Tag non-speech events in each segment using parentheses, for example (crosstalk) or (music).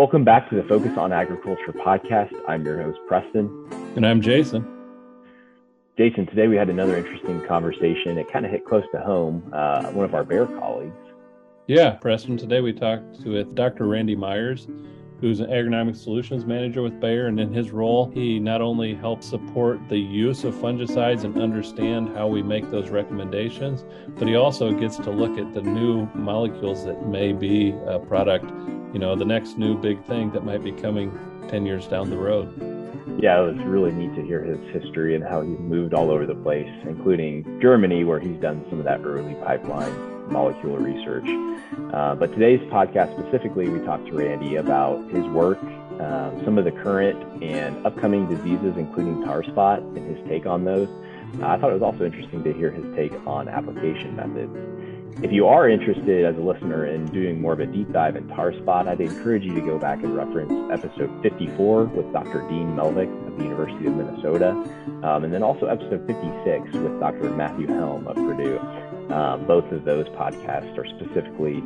Welcome back to the Focus on Agriculture podcast. I'm your host, Preston. And I'm Jason. Jason, today we had another interesting conversation. It kind of hit close to home. Uh, one of our Bayer colleagues. Yeah, Preston. Today we talked with Dr. Randy Myers, who's an agronomic solutions manager with Bayer. And in his role, he not only helps support the use of fungicides and understand how we make those recommendations, but he also gets to look at the new molecules that may be a product, you know, the next new big thing that might be coming 10 years down the road. Yeah, it was really neat to hear his history and how he's moved all over the place, including Germany, where he's done some of that early pipeline molecular research. Uh, but today's podcast specifically, we talked to Randy about his work, um, some of the current and upcoming diseases, including tar spot, and his take on those. I thought it was also interesting to hear his take on application methods. If you are interested as a listener in doing more of a deep dive in tar spot, I'd encourage you to go back and reference episode 54 with Dr. Dean Malvick of the University of Minnesota, um, and then also episode 56 with Dr. Matthew Helm of Purdue. Um, both of those podcasts are specifically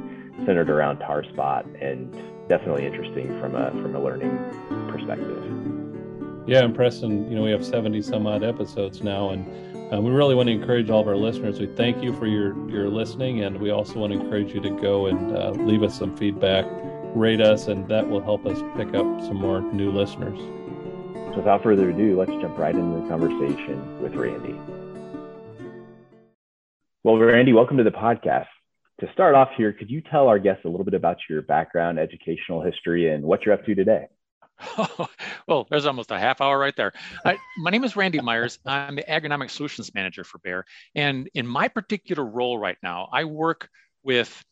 centered around tar spot and definitely interesting from a from a learning perspective. Yeah, and Preston, you know, we have 70 some odd episodes now, and um, we really want to encourage all of our listeners. We thank you for your your listening, and we also want to encourage you to go and uh, leave us some feedback, rate us, and that will help us pick up some more new listeners. So, without further ado, let's jump right into the conversation with Randy. Well, Randy, welcome to the podcast. To start off here, could you tell our guests a little bit about your background, educational history, and what you're up to today? (laughs) well, there's almost a half hour right there. I, my name is Randy Myers. I'm the Agronomic Solutions Manager for Bayer. And in my particular role right now, I work with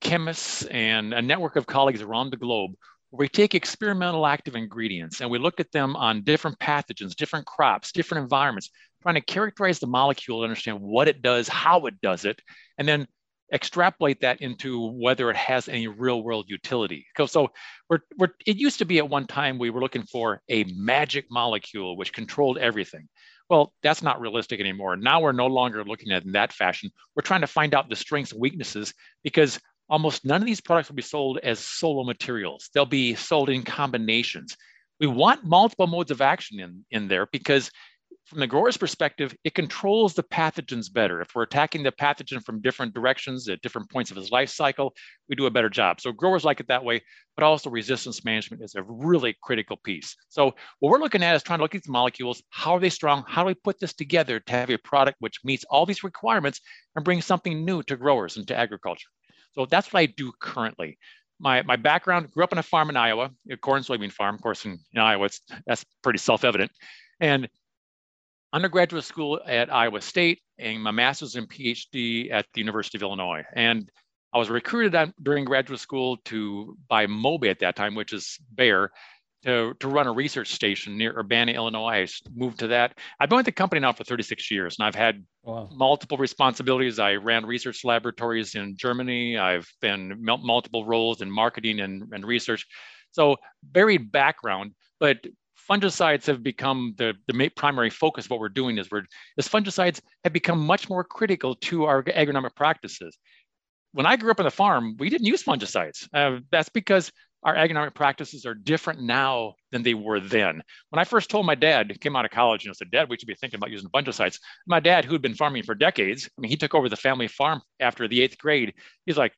chemists and a network of colleagues around the globe we take experimental active ingredients and we look at them on different pathogens, different crops, different environments, trying to characterize the molecule, understand what it does, how it does it, and then extrapolate that into whether it has any real world utility. So we're, we're, it used to be at one time we were looking for a magic molecule which controlled everything. Well, that's not realistic anymore. Now we're no longer looking at it in that fashion. We're trying to find out the strengths and weaknesses because almost none of these products will be sold as solo materials. They'll be sold in combinations. We want multiple modes of action in, in there because from the grower's perspective, it controls the pathogens better. If we're attacking the pathogen from different directions at different points of its life cycle, we do a better job. So growers like it that way, but also resistance management is a really critical piece. So what we're looking at is trying to look at these molecules. How are they strong? How do we put this together to have a product which meets all these requirements and brings something new to growers and to agriculture? So that's what I do currently. My, my background, grew up on a farm in Iowa, a corn soybean farm. Of course, in, in Iowa, it's, that's pretty self-evident. And undergraduate school at Iowa State and my master's and PhD at the University of Illinois. And I was recruited on, during graduate school to by Mobay at that time, which is Bayer, to, to run a research station near Urbana, Illinois. I moved to that. I've been with the company now for 36 years, and I've had wow. multiple responsibilities. I ran research laboratories in Germany. I've been multiple roles in marketing and, and research. So varied background, but fungicides have become the, the primary focus of what we're doing is we're is fungicides have become much more critical to our agronomic practices. When I grew up on the farm, we didn't use fungicides. Uh, that's because our agronomic practices are different now than they were then. When I first told my dad, came out of college, and I said, Dad, we should be thinking about using fungicides. My dad, who had been farming for decades, I mean, he took over the family farm after the eighth grade. He's like,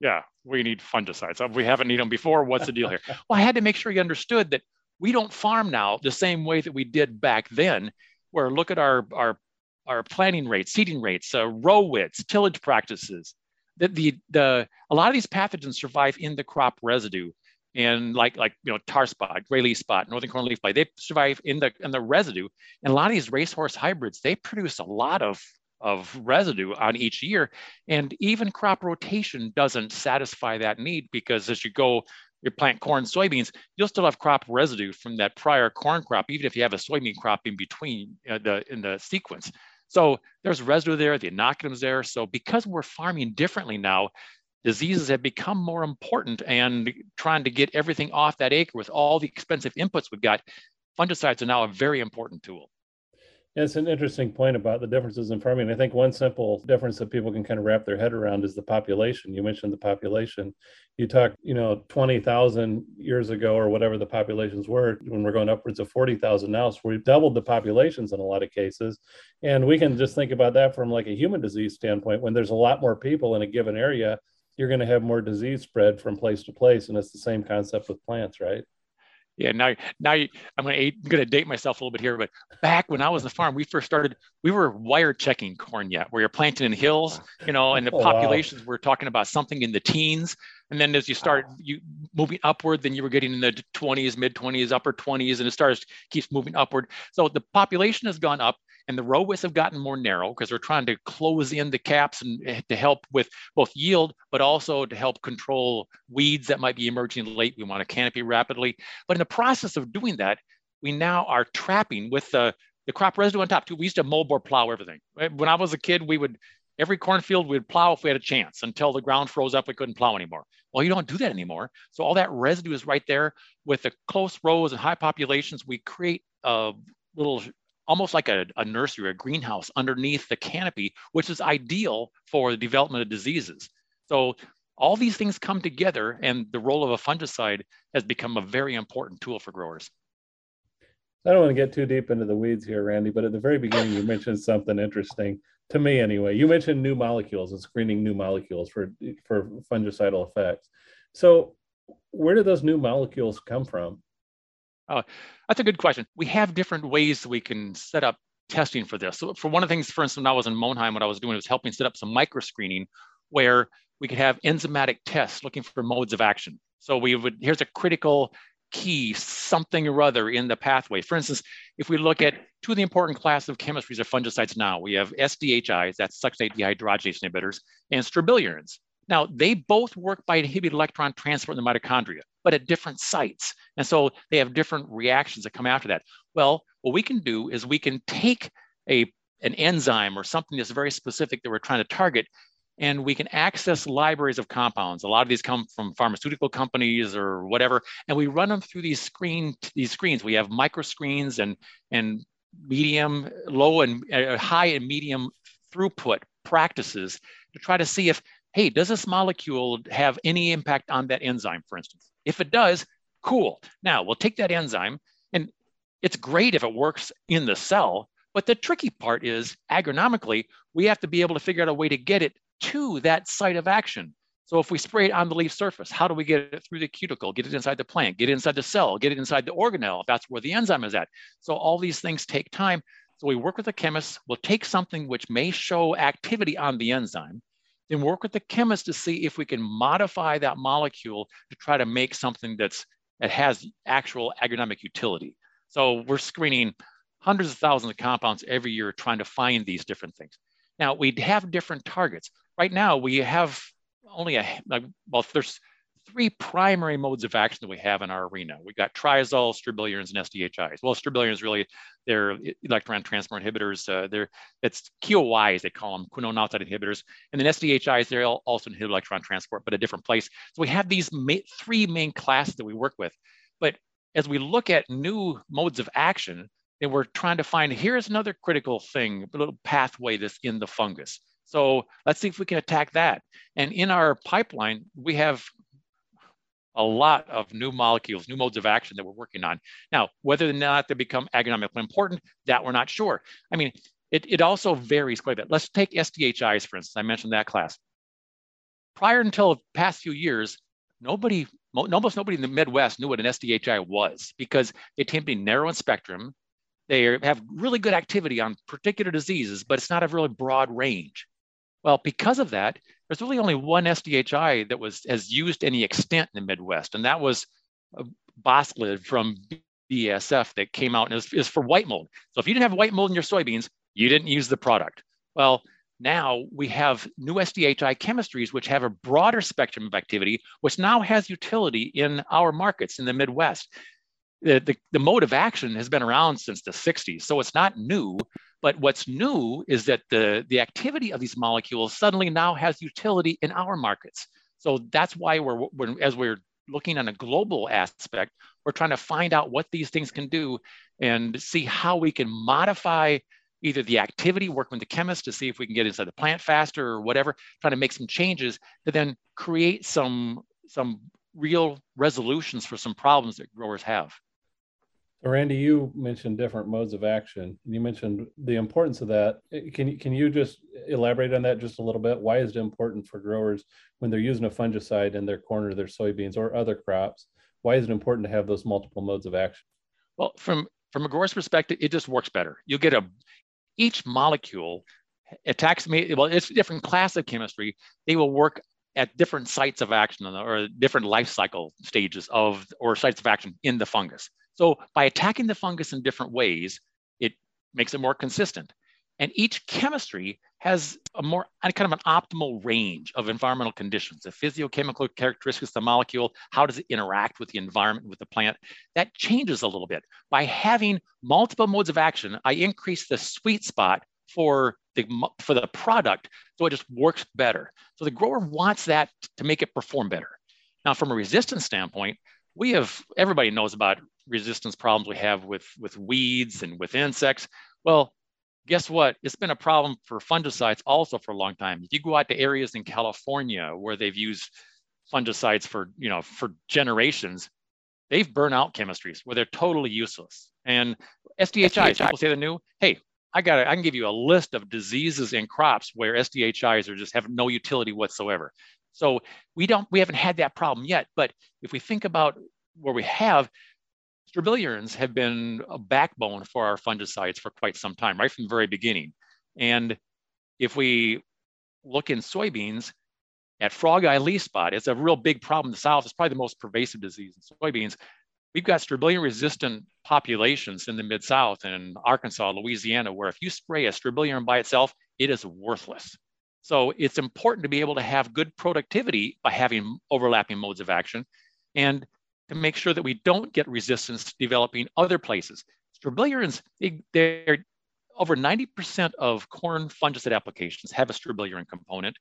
yeah, we need fungicides. We haven't needed them before. What's the deal here? (laughs) well, I had to make sure he understood that we don't farm now the same way that we did back then, where look at our, our, our planting rates, seeding rates, uh, row widths, tillage practices. The, the, the, a lot of these pathogens survive in the crop residue and like like you know tar spot, gray leaf spot, northern corn leaf blight, they survive in the in the residue. And a lot of these racehorse hybrids, they produce a lot of of residue on each year, and even crop rotation doesn't satisfy that need because as you go you plant corn, soybeans, you'll still have crop residue from that prior corn crop, even if you have a soybean crop in between uh, the in the sequence. So there's residue there, the inoculums there. So because we're farming differently now, diseases have become more important and trying to get everything off that acre with all the expensive inputs we've got, fungicides are now a very important tool. It's an interesting point about the differences in farming. I think one simple difference that people can kind of wrap their head around is the population. You mentioned the population. You talked, you know, 20,000 years ago or whatever the populations were when we're going upwards of 40,000 now. So we've doubled the populations in a lot of cases. And we can just think about that from like a human disease standpoint. When there's a lot more people in a given area, you're going to have more disease spread from place to place. And it's the same concept with plants, right? Yeah now now you, i'm going to I'm to date myself a little bit here but back when i was the farm we first started we were wire checking corn yet. Where you're planting in hills you know and the oh, populations wow. were talking about something in the teens and then as you start you moving upward then you were getting in the 20s mid 20s upper 20s and it starts keeps moving upward so the population has gone up and the row widths have gotten more narrow because we're trying to close in the caps and eh, to help with both yield, but also to help control weeds that might be emerging late. We want to canopy rapidly. But in the process of doing that, we now are trapping with the, the crop residue on top too. We used to moldboard plow everything. When I was a kid, we would every cornfield we'd plow if we had a chance until the ground froze up we couldn't plow anymore well you don't do that anymore so all that residue is right there with the close rows and high populations we create a little almost like a, a nursery, a greenhouse underneath the canopy, which is ideal for the development of diseases. So all these things come together and the role of a fungicide has become a very important tool for growers. I don't want to get too deep into the weeds here, Randy, but at the very beginning, you mentioned something interesting to me anyway. You mentioned new molecules and screening new molecules for, for fungicidal effects. So where do those new molecules come from? Uh, that's a good question. We have different ways we can set up testing for this. So for one of the things, for instance, when I was in Monheim, what I was doing was helping set up some micro screening where we could have enzymatic tests looking for modes of action. So we would, here's a critical key, something or other in the pathway. For instance, if we look at two of the important classes of chemistries of fungicides now, we have SDHIs, that's succinate dehydrogenase inhibitors, and strobilurins. Now, they both work by inhibiting electron transport in the mitochondria, but at different sites. And so they have different reactions that come after that. Well, what we can do is we can take a, an enzyme or something that's very specific that we're trying to target, and we can access libraries of compounds. A lot of these come from pharmaceutical companies or whatever, and we run them through these screen these screens. We have micro screens and and medium, low and uh, high and medium throughput practices to try to see if hey, does this molecule have any impact on that enzyme, for instance? If it does, cool. Now we'll take that enzyme and it's great if it works in the cell, but the tricky part is agronomically, we have to be able to figure out a way to get it to that site of action. So if we spray it on the leaf surface, how do we get it through the cuticle, get it inside the plant, get it inside the cell, get it inside the organelle, if that's where the enzyme is at. So all these things take time. So we work with the chemists, we'll take something which may show activity on the enzyme, then work with the chemist to see if we can modify that molecule to try to make something that's that has actual agronomic utility. So we're screening hundreds of thousands of compounds every year trying to find these different things. Now we have different targets. Right now we have only a well, there's three primary modes of action that we have in our arena. We've got triazole, strobilurins, and SDHIs. Well, strobilurins really, they're electron transport inhibitors. Uh, they're it's QOIs, they call them, quinone outside inhibitors. And then SDHIs, they also inhibit electron transport, but a different place. So we have these ma three main classes that we work with. But as we look at new modes of action, then we're trying to find, here's another critical thing, a little pathway that's in the fungus. So let's see if we can attack that. And in our pipeline, we have a lot of new molecules, new modes of action that we're working on. Now, whether or not they become agronomically important, that we're not sure. I mean, it, it also varies quite a bit. Let's take SDHIs, for instance. I mentioned that class. Prior until the past few years, nobody, almost nobody in the Midwest knew what an SDHI was because they tend to be narrow in spectrum. They have really good activity on particular diseases, but it's not a really broad range. Well, because of that, there's really only one SDHI that was has used any extent in the Midwest, and that was uh, Boscalid from BASF that came out and is, is for white mold. So if you didn't have white mold in your soybeans, you didn't use the product. Well, now we have new SDHI chemistries which have a broader spectrum of activity, which now has utility in our markets in the Midwest. The, the, the mode of action has been around since the 60s, so it's not new, but what's new is that the, the activity of these molecules suddenly now has utility in our markets. So that's why we're, we're as we're looking on a global aspect, we're trying to find out what these things can do and see how we can modify either the activity, working with the chemist to see if we can get inside the plant faster or whatever, trying to make some changes to then create some some real resolutions for some problems that growers have. Randy, you mentioned different modes of action. You mentioned the importance of that. Eh, can you, can you just elaborate on that just a little bit? Why is it important for growers when they're using a fungicide in their corn or their soybeans or other crops? Why is it important to have those multiple modes of action? Well, from from a grower's perspective, it just works better. You get a each molecule attacks me. Well, it's a different class of chemistry. They will work at different sites of action or different life cycle stages of or sites of action in the fungus. So by attacking the fungus in different ways, it makes it more consistent. And each chemistry has a more kind of an optimal range of environmental conditions, the physiochemical characteristics of the molecule, how does it interact with the environment, with the plant? That changes a little bit. By having multiple modes of action, I increase the sweet spot for the for the product so it just works better so the grower wants that to make it perform better now from a resistance standpoint we have everybody knows about resistance problems we have with with weeds and with insects well guess what it's been a problem for fungicides also for a long time if you go out to areas in california where they've used fungicides for you know for generations they've burned out chemistries where they're totally useless and SDHI, people say they're new. Hey, I got it. I can give you a list of diseases in crops where SDHIs are just have no utility whatsoever. So we don't we haven't had that problem yet. But if we think about where we have, strobilurins have been a backbone for our fungicides for quite some time, right from the very beginning. And if we look in soybeans at frog eye leaf spot, it's a real big problem in the south. It's probably the most pervasive disease in soybeans. We've got strobilurin resistant populations in the Mid South and Arkansas, Louisiana, where if you spray a strobilurin by itself, it is worthless. So it's important to be able to have good productivity by having overlapping modes of action and to make sure that we don't get resistance developing other places. Strobilurins, they're over 90% of corn fungicide applications have a strobilurin component,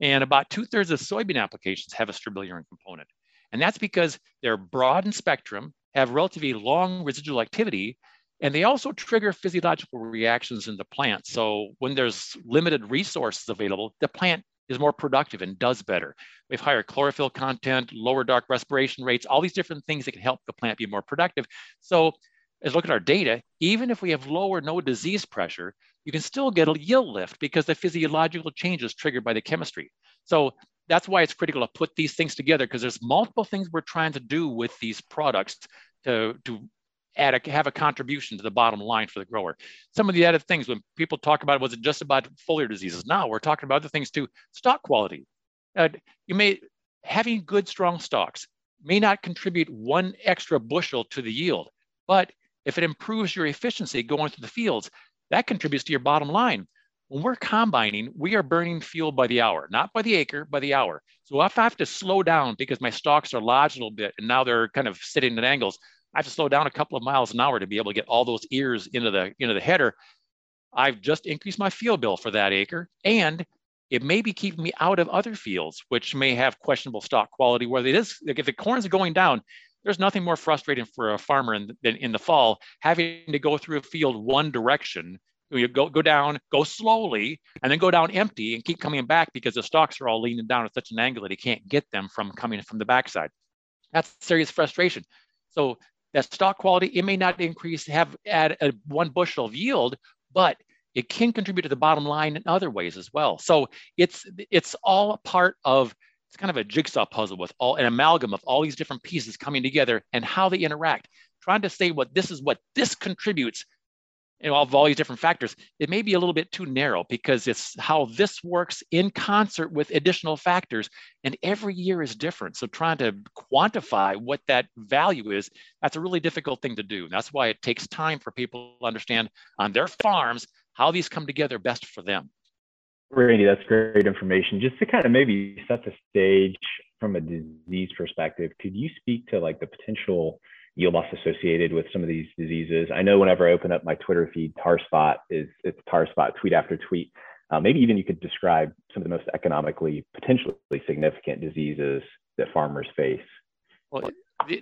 and about two thirds of soybean applications have a strobilurin component. And that's because they're broad in spectrum, have relatively long residual activity, and they also trigger physiological reactions in the plant. So when there's limited resources available, the plant is more productive and does better. We have higher chlorophyll content, lower dark respiration rates, all these different things that can help the plant be more productive. So as look at our data, even if we have lower no disease pressure, you can still get a yield lift because the physiological changes triggered by the chemistry. So that's why it's critical to put these things together because there's multiple things we're trying to do with these products to, to add a, have a contribution to the bottom line for the grower. Some of the added things when people talk about was it just about foliar diseases? Now we're talking about other things too. Stalk quality. Uh, you may having good strong stalks may not contribute one extra bushel to the yield, but if it improves your efficiency going through the fields, that contributes to your bottom line. When we're combining, we are burning fuel by the hour, not by the acre, by the hour. So if I have to slow down because my stalks are lodged a little bit and now they're kind of sitting at angles, I have to slow down a couple of miles an hour to be able to get all those ears into the into the header. I've just increased my field bill for that acre, and it may be keeping me out of other fields, which may have questionable stalk quality. Where it is, if the corn's going down, there's nothing more frustrating for a farmer in, than in the fall having to go through a field one direction you go go down, go slowly, and then go down empty and keep coming back because the stalks are all leaning down at such an angle that he can't get them from coming from the backside. That's serious frustration. So that stalk quality, it may not increase, have add a one bushel of yield, but it can contribute to the bottom line in other ways as well. So it's it's all a part of it's kind of a jigsaw puzzle with all an amalgam of all these different pieces coming together and how they interact. Trying to say what this is what this contributes involve all these different factors, it may be a little bit too narrow because it's how this works in concert with additional factors. And every year is different. So trying to quantify what that value is, that's a really difficult thing to do. That's why it takes time for people to understand on their farms how these come together best for them. Randy, that's great information. Just to kind of maybe set the stage from a disease perspective, could you speak to like the potential yield loss associated with some of these diseases. I know whenever I open up my Twitter feed, tar spot is it's tar spot tweet after tweet. Uh, maybe even you could describe some of the most economically potentially significant diseases that farmers face. Well,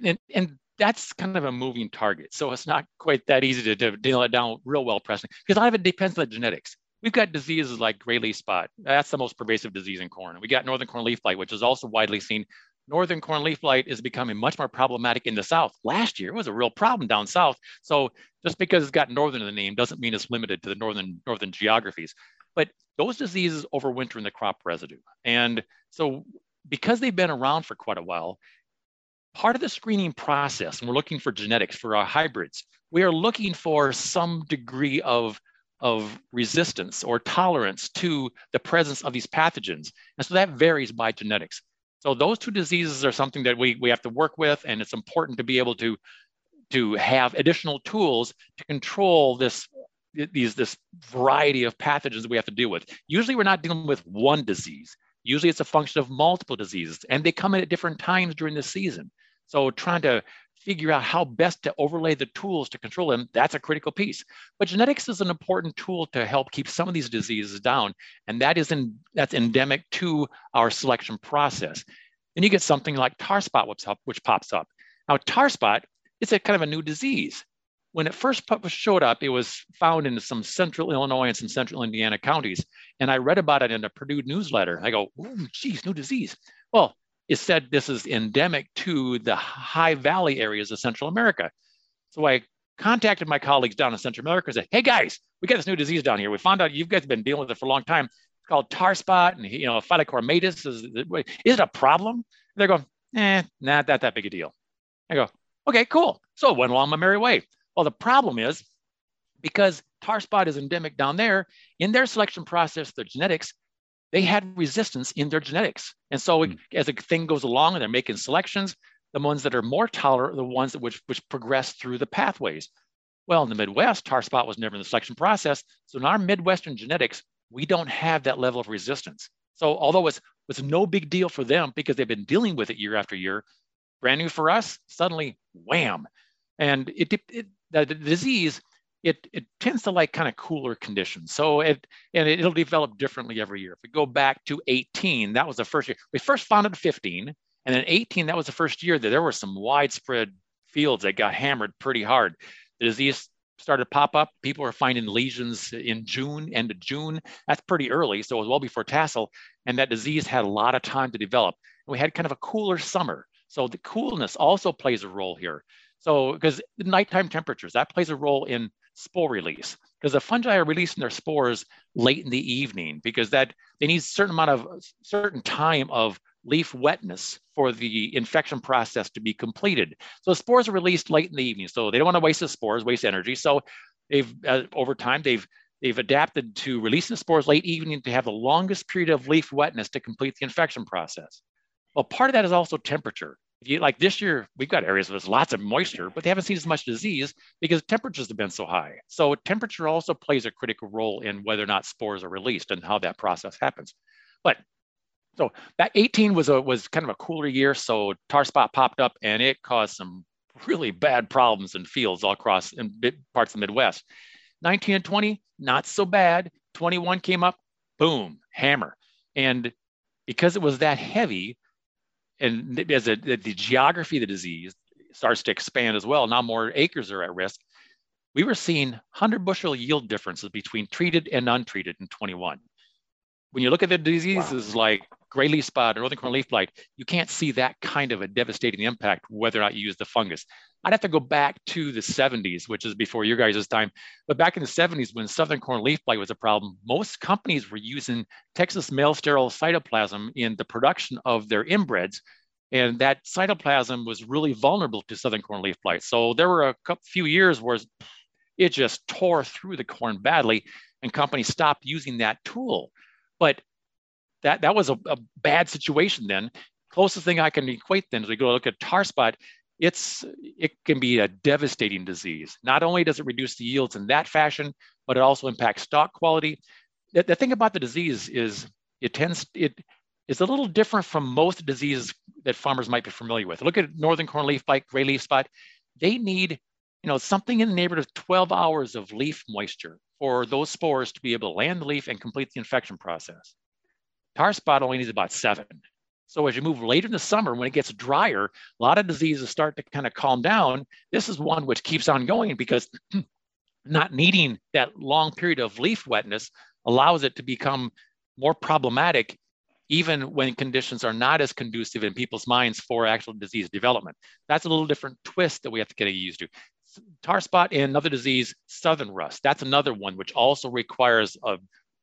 and, and that's kind of a moving target. So it's not quite that easy to, nail it down real well, Preston, because a lot of it depends on the genetics. We've got diseases like gray leaf spot. That's the most pervasive disease in corn. We got northern corn leaf blight, which is also widely seen. Northern corn leaf blight is becoming much more problematic in the south. Last year it was a real problem down south. So just because it's got northern in the name doesn't mean it's limited to the northern northern geographies. But those diseases overwinter in the crop residue. And so because they've been around for quite a while, part of the screening process, and we're looking for genetics for our hybrids, we are looking for some degree of of resistance or tolerance to the presence of these pathogens. And so that varies by genetics. So those two diseases are something that we, we have to work with, and it's important to be able to, to have additional tools to control this, these, this variety of pathogens that we have to deal with. Usually we're not dealing with one disease. Usually it's a function of multiple diseases, and they come in at different times during the season. So trying to figure out how best to overlay the tools to control them, that's a critical piece. But genetics is an important tool to help keep some of these diseases down, and that is in, that's endemic to our selection process. Then you get something like tar spot, which, pops up. Now, tar spot is a kind of a new disease. When it first showed up, it was found in some central Illinois and some central Indiana counties. And I read about it in a Purdue newsletter. I go, oh, geez, new disease. Well, it said this is endemic to the high valley areas of Central America. So I contacted my colleagues down in Central America and said, hey guys, we got this new disease down here. We found out you guys have been dealing with it for a long time. It's called tar spot and you know, phytochromatus. Is, is it a problem? They're going, eh, not that, that big a deal. I go, okay, cool. So I went along my merry way. Well, the problem is because tar spot is endemic down there, in their selection process, their genetics, they had resistance in their genetics. And so mm. as a thing goes along and they're making selections, the ones that are more tolerant are the ones that which, which progress through the pathways. Well, in the Midwest, tar spot was never in the selection process. So in our Midwestern genetics, we don't have that level of resistance. So although it's, it's no big deal for them because they've been dealing with it year after year, brand new for us, suddenly wham. And it, it the, the disease it, it tends to like kind of cooler conditions. So it and it, will develop differently every year. If we go back to 18, that was the first year. We first found it 15, and then 18, that was the first year that there were some widespread fields that got hammered pretty hard. The disease started to pop up. People were finding lesions in June, end of June. That's pretty early, so it was well before tassel, and that disease had a lot of time to develop. And we had kind of a cooler summer. So the coolness also plays a role here. So because the nighttime temperatures, that plays a role in spore release because the fungi are releasing their spores late in the evening because that they need a certain amount of certain time of leaf wetness for the infection process to be completed. So spores are released late in the evening. So they don't want to waste the spores, waste energy. So they've uh, over time they've they've adapted to releasing the spores late evening to have the longest period of leaf wetness to complete the infection process. Well, part of that is also temperature you, like this year, we've got areas where there's lots of moisture, but they haven't seen as much disease because temperatures have been so high. So temperature also plays a critical role in whether or not spores are released and how that process happens. But so that 18 was a was kind of a cooler year, so tar spot popped up and it caused some really bad problems in fields all across in parts of the Midwest. 19 and 20, not so bad. 21 came up, boom, hammer. And because it was that heavy, and as a, the geography of the disease starts to expand as well, now more acres are at risk. We were seeing 100 bushel yield differences between treated and untreated in 21. When you look at the diseases wow. like gray leaf spot or northern corn leaf blight, you can't see that kind of a devastating impact whether or not you use the fungus. I'd have to go back to the 70s, which is before your guys' time. But back in the 70s, when southern corn leaf blight was a problem, most companies were using Texas male sterile cytoplasm in the production of their inbreds. And that cytoplasm was really vulnerable to southern corn leaf blight. So there were a couple, few years where it just tore through the corn badly, and companies stopped using that tool. But that, that was a, a bad situation then. Closest thing I can equate then is we go look at tar spot it's it can be a devastating disease. Not only does it reduce the yields in that fashion, but it also impacts stalk quality. The, the thing about the disease is it tends it is a little different from most diseases that farmers might be familiar with. Look at northern corn leaf blight, gray leaf spot. They need you know something in the neighborhood of 12 hours of leaf moisture for those spores to be able to land the leaf and complete the infection process. Tar spot only needs about seven. So as you move later in the summer, when it gets drier, a lot of diseases start to kind of calm down. This is one which keeps on going because (clears throat) not needing that long period of leaf wetness allows it to become more problematic even when conditions are not as conducive in people's minds for actual disease development. That's a little different twist that we have to get used to. Tar spot and another disease, southern rust. That's another one which also requires a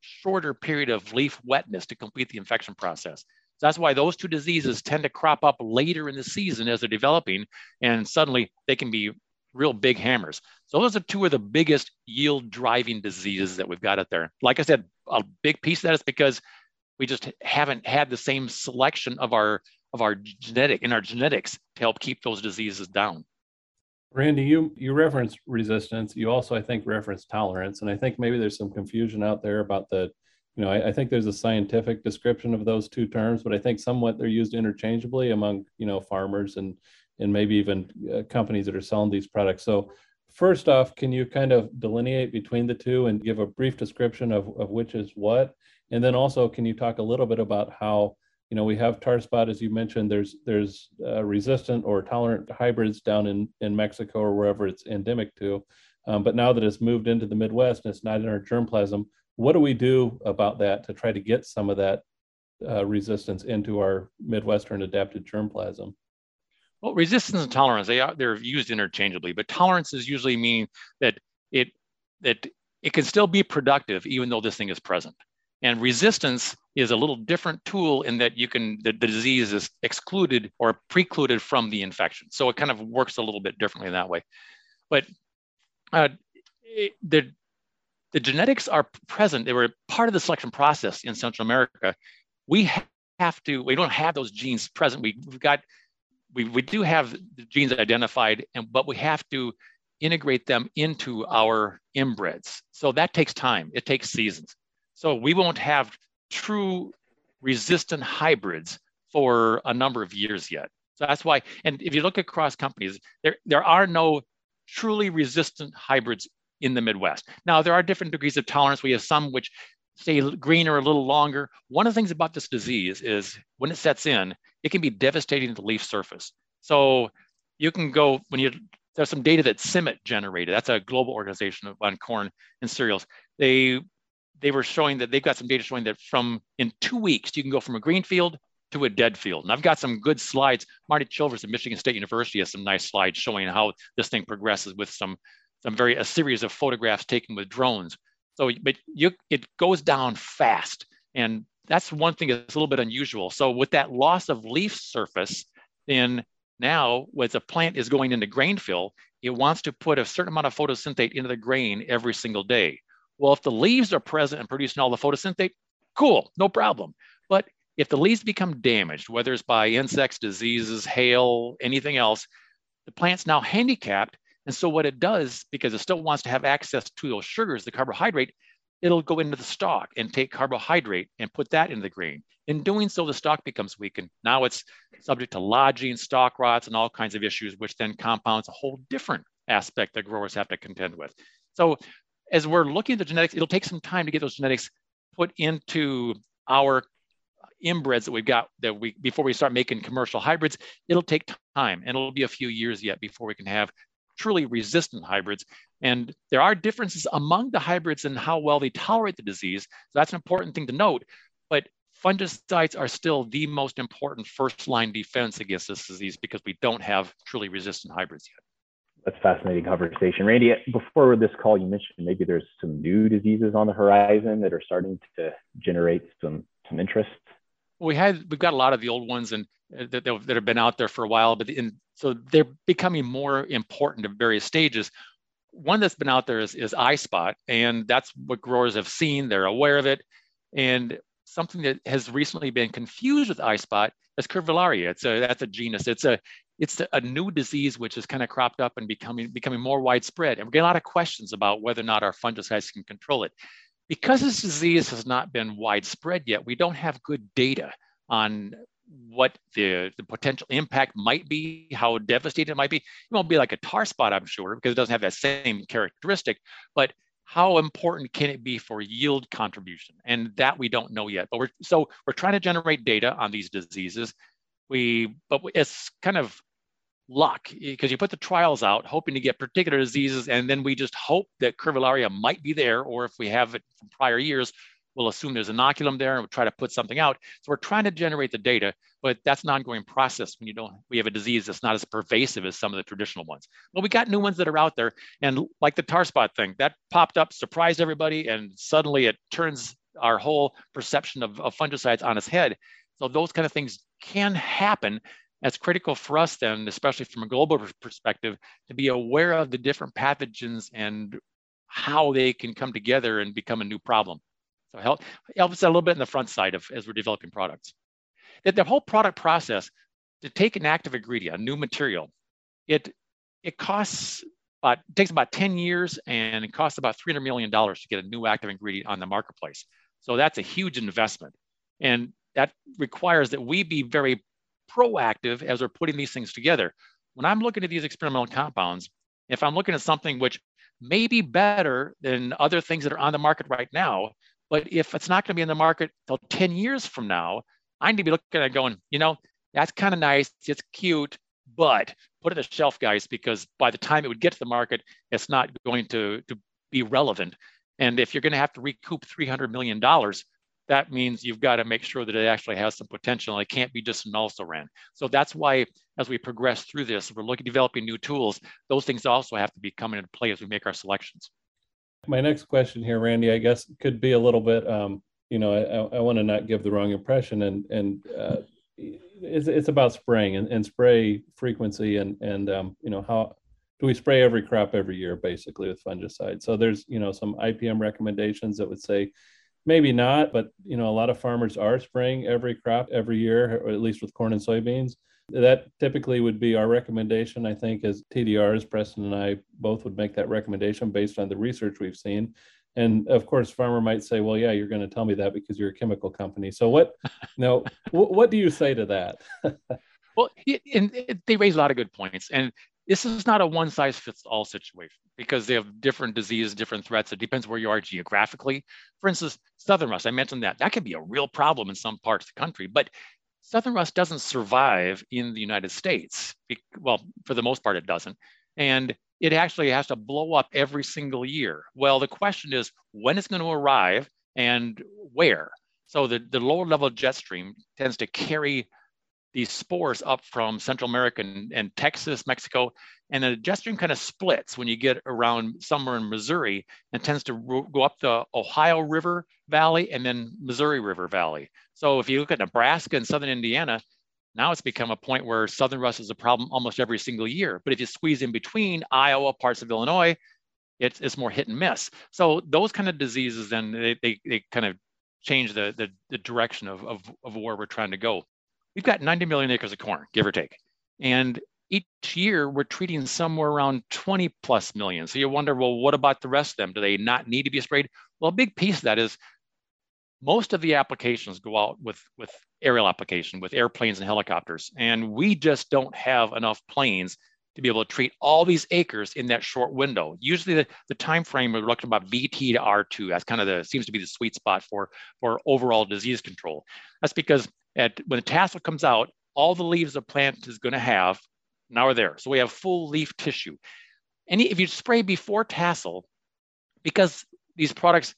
shorter period of leaf wetness to complete the infection process. So that's why those two diseases tend to crop up later in the season as they're developing, and suddenly they can be real big hammers. So those are two of the biggest yield driving diseases that we've got out there. Like I said, a big piece of that is because we just haven't had the same selection of our of our genetic in our genetics to help keep those diseases down. Randy, you you referenced resistance. You also, I think, referenced tolerance, and I think maybe there's some confusion out there about the you know, I, I, think there's a scientific description of those two terms, but I think somewhat they're used interchangeably among, you know, farmers and and maybe even uh, companies that are selling these products. So, first off, can you kind of delineate between the two and give a brief description of, of which is what? And then also, can you talk a little bit about how, you know, we have tar spot, as you mentioned, there's there's uh, resistant or tolerant hybrids down in, in Mexico or wherever it's endemic to. Um, but now that it's moved into the Midwest and it's not in our germplasm, what do we do about that to try to get some of that uh, resistance into our Midwestern adapted germplasm? Well, resistance and tolerance, they are, they're used interchangeably, but tolerance is usually meaning that it, that it can still be productive even though this thing is present. And resistance is a little different tool in that you can, the, the disease is excluded or precluded from the infection. So it kind of works a little bit differently in that way. But uh, it, the, the genetics are present. They were part of the selection process in Central America. We have to, we don't have those genes present. We, we've got, we, we do have the genes identified, and but we have to integrate them into our inbreds. So that takes time. It takes seasons. So we won't have true resistant hybrids for a number of years yet. So that's why, and if you look across companies, there, there are no truly resistant hybrids in the Midwest. Now, there are different degrees of tolerance. We have some which stay greener a little longer. One of the things about this disease is when it sets in, it can be devastating to the leaf surface. So you can go, when you, there's some data that CIMMYT generated, that's a global organization on corn and cereals. They, they were showing that they've got some data showing that from in two weeks, you can go from a green field to a dead field. And I've got some good slides. Marty Chilvers at Michigan State University has some nice slides showing how this thing progresses with some some very a series of photographs taken with drones. So, but you, it goes down fast, and that's one thing that's a little bit unusual. So, with that loss of leaf surface, then now, as a plant is going into grain fill, it wants to put a certain amount of photosynthate into the grain every single day. Well, if the leaves are present and producing all the photosynthate, cool, no problem. But if the leaves become damaged, whether it's by insects, diseases, hail, anything else, the plant's now handicapped and so what it does, because it still wants to have access to those sugars, the carbohydrate, it'll go into the stalk and take carbohydrate and put that in the grain. In doing so, the stalk becomes weakened. Now it's subject to lodging, stalk rots, and all kinds of issues, which then compounds a whole different aspect that growers have to contend with. So as we're looking at the genetics, it'll take some time to get those genetics put into our inbreds that we've got that we before we start making commercial hybrids it'll take time and it'll be a few years yet before we can have truly resistant hybrids. And there are differences among the hybrids in how well they tolerate the disease. So that's an important thing to note. But fungicides are still the most important first line defense against this disease because we don't have truly resistant hybrids yet. That's fascinating conversation. Randy, before this call, you mentioned maybe there's some new diseases on the horizon that are starting to generate some, some interest. We had, we've got a lot of the old ones and uh, that, that have been out there for a while, but in so they're becoming more important at various stages. One that's been out there is, is eyespot, and that's what growers have seen. They're aware of it. And something that has recently been confused with eyespot is Curvularia. It's a that's a genus. It's a it's a new disease which has kind of cropped up and becoming becoming more widespread. And we're getting a lot of questions about whether or not our fungicides can control it. Because this disease has not been widespread yet, we don't have good data on what the, the potential impact might be, how devastating it might be. It won't be like a tar spot, I'm sure, because it doesn't have that same characteristic. But how important can it be for yield contribution? And that we don't know yet. But we're so we're trying to generate data on these diseases. We but it's kind of luck eh, because you put the trials out hoping to get particular diseases and then we just hope that curvularia might be there or if we have it from prior years we'll assume there's inoculum there and we'll try to put something out. So we're trying to generate the data but that's an ongoing process when you don't we have a disease that's not as pervasive as some of the traditional ones. But we got new ones that are out there and like the tar spot thing that popped up surprised everybody and suddenly it turns our whole perception of, of fungicides on its head. So those kind of things can happen that's critical for us then, especially from a global perspective, to be aware of the different pathogens and how they can come together and become a new problem. So help helps a little bit in the front side of as we're developing products. That the whole product process to take an active ingredient, a new material, it it costs about takes about 10 years and it costs about 300 million dollars to get a new active ingredient on the marketplace. So that's a huge investment. And that requires that we be very proactive as we're putting these things together. When I'm looking at these experimental compounds, if I'm looking at something which may be better than other things that are on the market right now, but if it's not going to be in the market till 10 years from now, I need to be looking at going, you know, that's kind of nice, it's cute, but put it on the shelf, guys, because by the time it would get to the market, it's not going to, to be relevant. And if you're going to have to recoup $300 million, that means you've got to make sure that it actually has some potential. It can't be just an also ran. So that's why as we progress through this, we're looking developing new tools. Those things also have to be coming into play as we make our selections. My next question here, Randy, I guess could be a little bit, um, you know, I, I want to not give the wrong impression and, and, uh, it's, it's about spraying and, and spray frequency and, and, um, you know, how, do we spray every crop every year basically with fungicide? So there's, you know, some IPM recommendations that would say maybe not, but you know, a lot of farmers are spraying every crop every year, at least with corn and soybeans. That typically would be our recommendation, I think, as TDRs, Preston and I both would make that recommendation based on the research we've seen. And of course, farmer might say, "Well, yeah, you're going to tell me that because you're a chemical company." So what? no, (laughs) what do you say to that? (laughs) well, and eh, they raise a lot of good points, and this is not a one size fits all situation because they have different diseases, different threats. It depends where you are geographically. For instance, southern rust, I mentioned that. That can be a real problem in some parts of the country, but southern rust doesn't survive in the United States. Well, for the most part, it doesn't. And it actually has to blow up every single year. Well, the question is when it's going to arrive and where. So the, the lower level jet stream tends to carry these spores up from Central America and, and Texas, Mexico, and the stream kind of splits when you get around somewhere in Missouri and tends to ro- go up the Ohio River Valley and then Missouri River Valley. So if you look at Nebraska and Southern Indiana, now it's become a point where Southern rust is a problem almost every single year. But if you squeeze in between Iowa, parts of Illinois, it's, it's more hit and miss. So those kind of diseases, then they, they, they kind of change the, the, the direction of, of, of where we're trying to go we've got 90 million acres of corn, give or take. And each year we're treating somewhere around 20 plus million. So you wonder, well, what about the rest of them? Do they not need to be sprayed? Well, a big piece of that is most of the applications go out with, with aerial application, with airplanes and helicopters. And we just don't have enough planes to be able to treat all these acres in that short window. Usually the, the time frame we're looking about VT to R2. That's kind of the seems to be the sweet spot for, for overall disease control. That's because at when the tassel comes out, all the leaves the plant is going to have now are there. So we have full leaf tissue. And if you spray before tassel, because these products,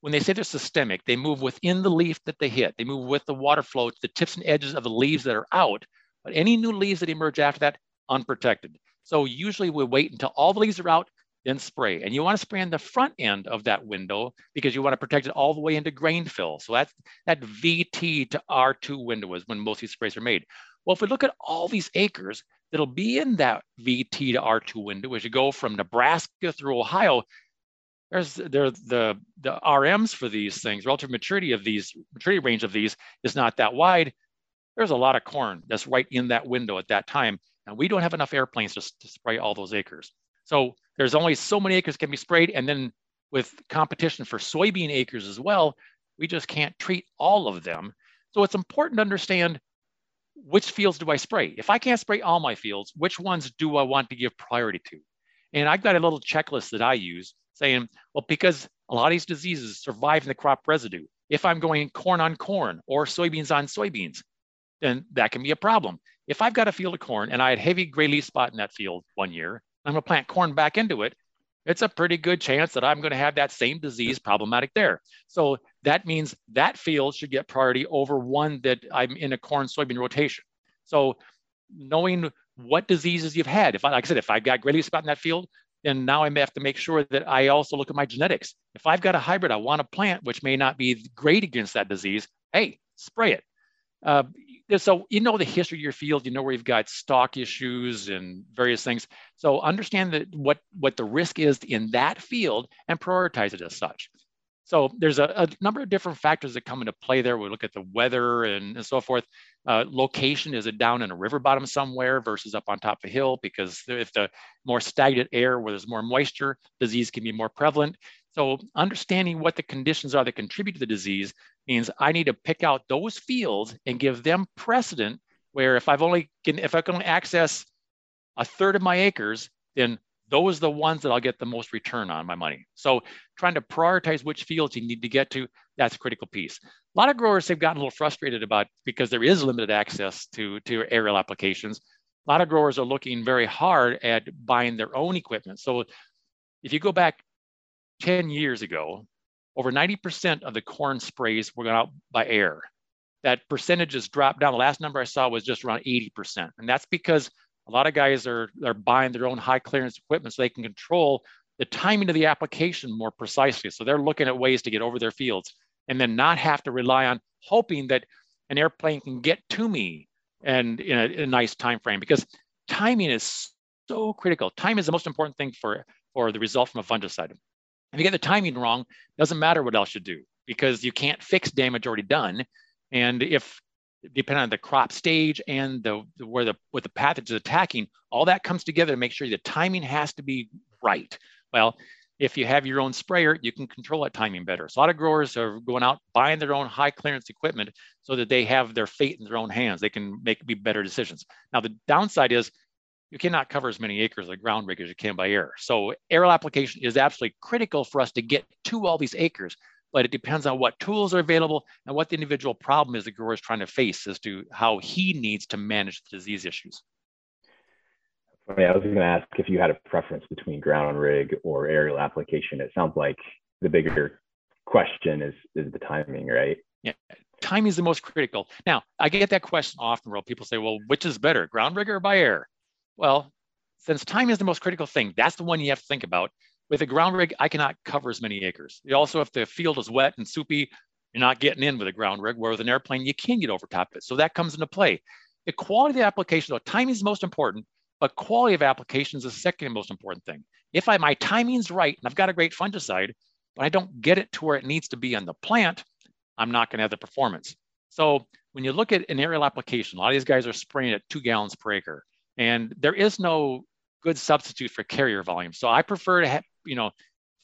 when they say they're systemic, they move within the leaf that they hit. They move with the water flow to the tips and edges of the leaves that are out. But any new leaves that emerge after that, unprotected. So usually we wait until all the leaves are out, then spray. And you want to spray on the front end of that window because you want to protect it all the way into grain fill. So that's that VT to R2 window is when most of these sprays are made. Well, if we look at all these acres that'll be in that VT to R2 window as you go from Nebraska through Ohio, there's there the the RMs for these things, relative maturity of these maturity range of these is not that wide. There's a lot of corn that's right in that window at that time. And we don't have enough airplanes to, to spray all those acres. So there's only so many acres can be sprayed. And then with competition for soybean acres as well, we just can't treat all of them. So it's important to understand which fields do I spray? If I can't spray all my fields, which ones do I want to give priority to? And I've got a little checklist that I use. saying, well, because a lot of these diseases survive in the crop residue. If I'm going corn on corn or soybeans on soybeans, then that can be a problem. If I've got a field of corn and I had heavy gray leaf spot in that field one year, I'm going to plant corn back into it. It's a pretty good chance that I'm going to have that same disease problematic there. So that means that field should get priority over one that I'm in a corn soybean rotation. So knowing what diseases you've had, if I, like I said, if I've got gray leaf spot in that field, then now I may have to make sure that I also look at my genetics. If I've got a hybrid I want to plant, which may not be great against that disease, hey, spray it. Uh, so you know the history of your field, you know where you've got stalk issues and various things. So understand that what what the risk is in that field and prioritize it as such. So there's a, a number of different factors that come into play there. We look at the weather and, and so forth. Uh, location is it down in a river bottom somewhere versus up on top of a hill? Because if the more stagnant air where there's more moisture, disease can be more prevalent. So understanding what the conditions are that contribute to the disease means I need to pick out those fields and give them precedent where if I've only can, if I can only access a third of my acres, then those are the ones that I'll get the most return on my money. So trying to prioritize which fields you need to get to, that's a critical piece. A lot of growers have gotten a little frustrated about because there is limited access to, to aerial applications. A lot of growers are looking very hard at buying their own equipment. So if you go back 10 years ago, over 90% of the corn sprays were going out by air. That percentage has dropped down. The last number I saw was just around 80%. And that's because a lot of guys are, are buying their own high clearance equipment so they can control the timing of the application more precisely. So they're looking at ways to get over their fields and then not have to rely on hoping that an airplane can get to me and in a, in a nice time frame because timing is so critical. Time is the most important thing for, for the result from a fungicide. If you get the timing wrong, doesn't matter what else you do because you can't fix damage already done. And if depending on the crop stage and the, the where the what the pathogen is attacking, all that comes together to make sure the timing has to be right. Well, if you have your own sprayer, you can control that timing better. So a lot of growers are going out buying their own high clearance equipment so that they have their fate in their own hands. They can make be better decisions. Now the downside is you cannot cover as many acres of ground rig as you can by air. So aerial application is absolutely critical for us to get to all these acres, but it depends on what tools are available and what the individual problem is the grower is trying to face as to how he needs to manage the disease issues. I was going to ask if you had a preference between ground rig or aerial application. It sounds like the bigger question is is the timing, right? Yeah, timing is the most critical. Now, I get that question often where people say, "Well, which is better, ground rig or by air?" Well, since time is the most critical thing, that's the one you have to think about. With a ground rig, I cannot cover as many acres. You also, if the field is wet and soupy, you're not getting in with a ground rig, where with an airplane, you can get over top of it. So that comes into play. The quality of the application, though, timing is most important, but quality of application is the second most important thing. If I, my timing's right and I've got a great fungicide, but I don't get it to where it needs to be on the plant, I'm not going to have the performance. So when you look at an aerial application, a lot of these guys are spraying at two gallons per acre. And there is no good substitute for carrier volume. So I prefer to have, you know,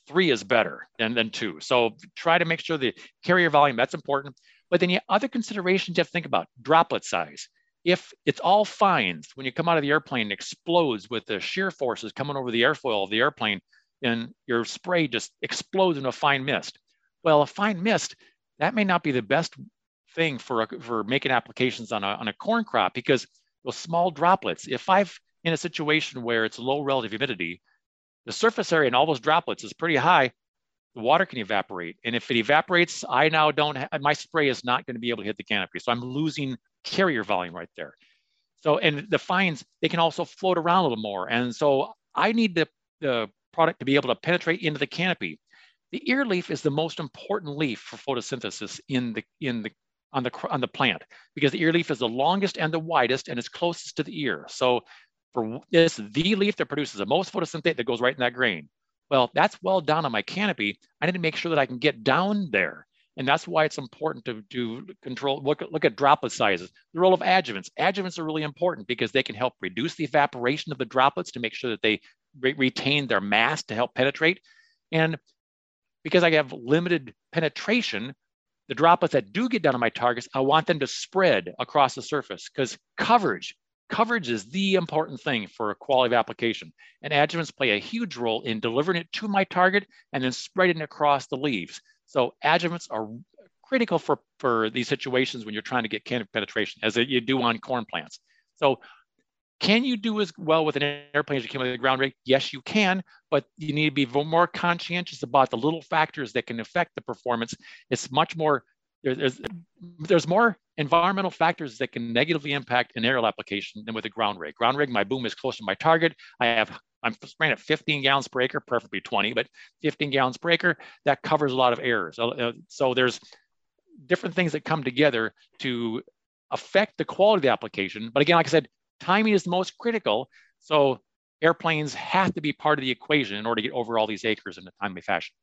three is better than, than two. So try to make sure the carrier volume, that's important. But then the other considerations you have to think about, droplet size. If it's all fines, when you come out of the airplane, it explodes with the shear forces coming over the airfoil of the airplane, and your spray just explodes in a fine mist. Well, a fine mist, that may not be the best thing for, for making applications on a, on a corn crop because those small droplets. If I've in a situation where it's low relative humidity, the surface area and all those droplets is pretty high, the water can evaporate. And if it evaporates, I now don't, have, my spray is not going to be able to hit the canopy. So I'm losing carrier volume right there. So, and the fines, they can also float around a little more. And so I need the, the product to be able to penetrate into the canopy. The ear leaf is the most important leaf for photosynthesis in the, in the on the, on the plant because the ear leaf is the longest and the widest and it's closest to the ear. So for this, the leaf that produces the most photosynthate that goes right in that grain. Well, that's well down on my canopy. I need to make sure that I can get down there. And that's why it's important to, to control, look, look at droplet sizes. The role of adjuvants. Adjuvants are really important because they can help reduce the evaporation of the droplets to make sure that they re retain their mass to help penetrate. And because I have limited penetration, the droplets that do get down on my targets, I want them to spread across the surface because coverage, coverage is the important thing for quality of application. And adjuvants play a huge role in delivering it to my target and then spreading it across the leaves. So adjuvants are critical for, for these situations when you're trying to get canopy penetration, as you do on corn plants. So can you do as well with an airplane as you can with a ground rig? Yes, you can, but you need to be more conscientious about the little factors that can affect the performance. It's much more there's there's more environmental factors that can negatively impact an aerial application than with a ground rig. Ground rig, my boom is close to my target. I have I'm spraying at 15 gallons per acre, preferably 20, but 15 gallons per acre. That covers a lot of errors. So, uh, so there's different things that come together to affect the quality of the application. But again, like I said, timing is the most critical. So airplanes have to be part of the equation in order to get over all these acres in a timely fashion.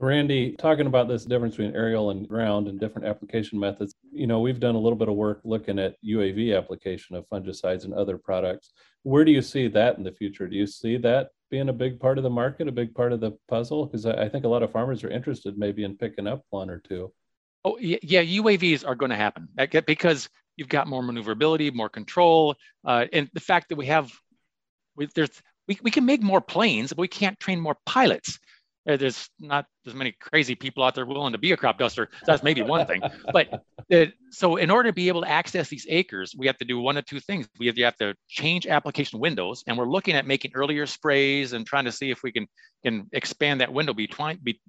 Randy, talking about this difference between aerial and ground and different application methods, you know, we've done a little bit of work looking at UAV application of fungicides and other products. Where do you see that in the future? Do you see that being a big part of the market, a big part of the puzzle? Because I think a lot of farmers are interested maybe in picking up one or two. Oh, yeah, UAVs are going to happen because you've got more maneuverability, more control, uh, and the fact that we have, we, there's, we, we can make more planes, but we can't train more pilots there's not as many crazy people out there willing to be a crop duster. That's maybe one thing. But it, so in order to be able to access these acres, we have to do one of two things. We have, you have to change application windows, and we're looking at making earlier sprays and trying to see if we can can expand that window be,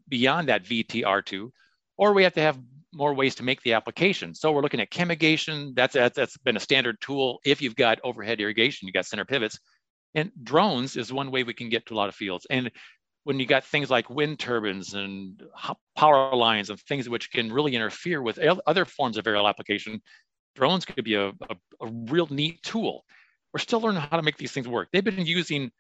beyond that VTR2, or we have to have more ways to make the application. So we're looking at chemigation. That's, that's been a standard tool. If you've got overhead irrigation, you got center pivots. And drones is one way we can get to a lot of fields. And when you got things like wind turbines and power lines and things which can really interfere with other forms of aerial application, drones could be a, a, a, real neat tool. We're still learning how to make these things work. They've been using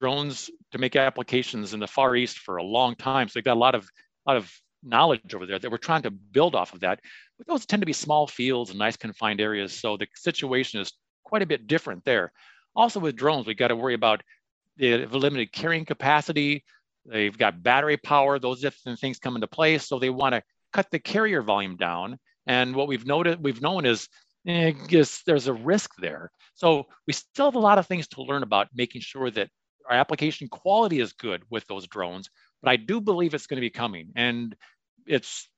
drones to make applications in the Far East for a long time. So they've got a lot of, lot of knowledge over there that we're trying to build off of that. But those tend to be small fields and nice confined areas. So the situation is quite a bit different there. Also with drones, we've got to worry about the limited carrying capacity, They've got battery power, those different things come into play. So they want to cut the carrier volume down. And what we've noted, we've known is eh, there's a risk there. So we still have a lot of things to learn about making sure that our application quality is good with those drones. But I do believe it's going to be coming, and it's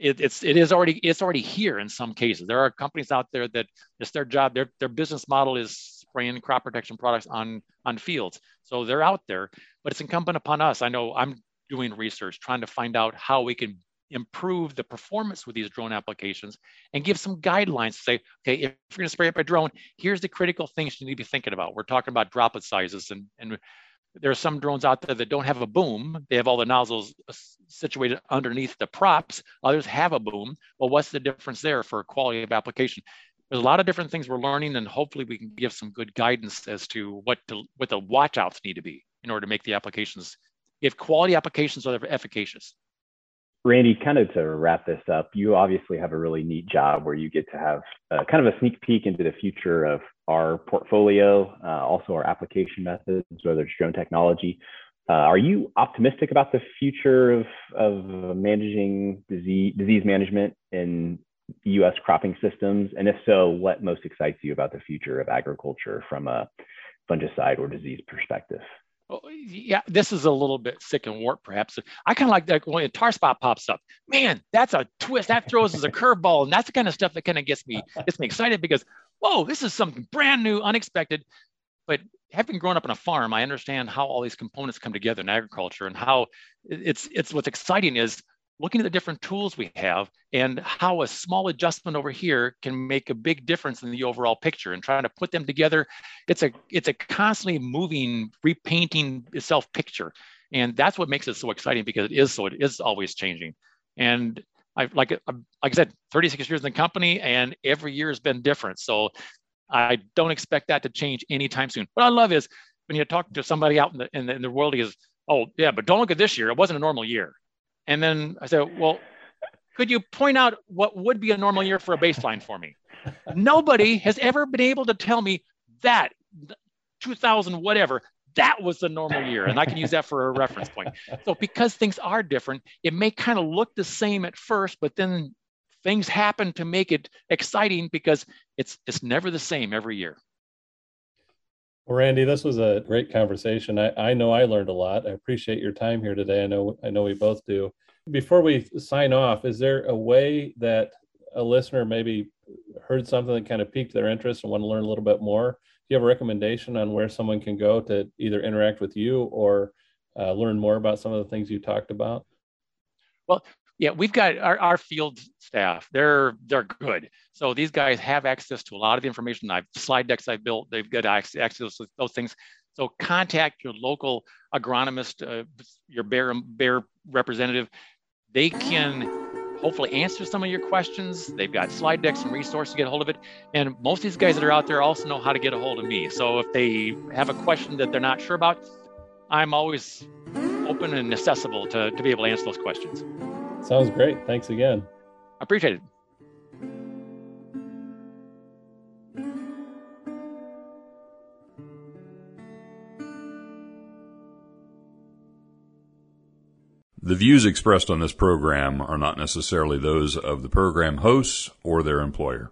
it, it's it is already it's already here in some cases. There are companies out there that it's their job. Their their business model is spraying crop protection products on on fields. So they're out there, but it's incumbent upon us. I know I'm doing research trying to find out how we can improve the performance with these drone applications and give some guidelines to say, okay, if you're going to spray up a drone, here's the critical things you need to be thinking about. We're talking about droplet sizes and and there are some drones out there that don't have a boom. They have all the nozzles uh, situated underneath the props. Others have a boom. Well, what's the difference there for quality of application? There's a lot of different things we're learning, and hopefully we can give some good guidance as to what to, what the watchouts need to be in order to make the applications, if quality applications are efficacious. Randy, kind of to wrap this up, you obviously have a really neat job where you get to have kind of a sneak peek into the future of our portfolio, uh, also our application methods, whether it's drone technology. Uh, are you optimistic about the future of, of managing disease, disease management in U.S. cropping systems? And if so, what most excites you about the future of agriculture from a fungicide or disease perspective? Well, yeah, this is a little bit sick and warped, perhaps. I kind of like that when a tar spot pops up. Man, that's a twist. That throws us a curveball, and that's the kind of stuff that kind of gets me gets me excited because, whoa, this is something brand new, unexpected. But having grown up on a farm, I understand how all these components come together in agriculture and how it's it's what's exciting is looking at the different tools we have and how a small adjustment over here can make a big difference in the overall picture and trying to put them together it's a it's a constantly moving repainting itself picture. And that's what makes it so exciting because it is so it is always changing. And I like uh, like I said 36 years in the company and every year has been different. So I don't expect that to change anytime soon. What I love is when you talk to somebody out in the in the, in the world oh yeah but don't look at this year. It wasn't a normal year and then I said, well, could you point out what would be a normal year for a baseline for me? Nobody has ever been able to tell me that 2000 whatever that was the normal year. And i can use that for a reference point. So because things are different it may kind of look the same at first but then things happen to make it exciting because it's it's never the same every year Well, Randy, this was a great conversation. I, I know I learned a lot. I appreciate your time here today. I know I know we both do. Before we sign off, is there a way that a listener maybe heard something that kind of piqued their interest and want to learn a little bit more? Do you have a recommendation on where someone can go to either interact with you or uh, learn more about some of the things you talked about? Well, yeah, we've got our, our field staff. They're they're good. So these guys have access to a lot of the information. I've slide decks I've built. They've got access to those things. So contact your local agronomist, uh, your bear Bayer representative. They can hopefully answer some of your questions. They've got slide decks and resources to get a hold of it. And most of these guys that are out there also know how to get a hold of me. So if they have a question that they're not sure about, I'm always open and accessible to, to be able to answer those questions. Sounds great. Thanks again. I appreciate it. The views expressed on this program are not necessarily those of the program hosts or their employer.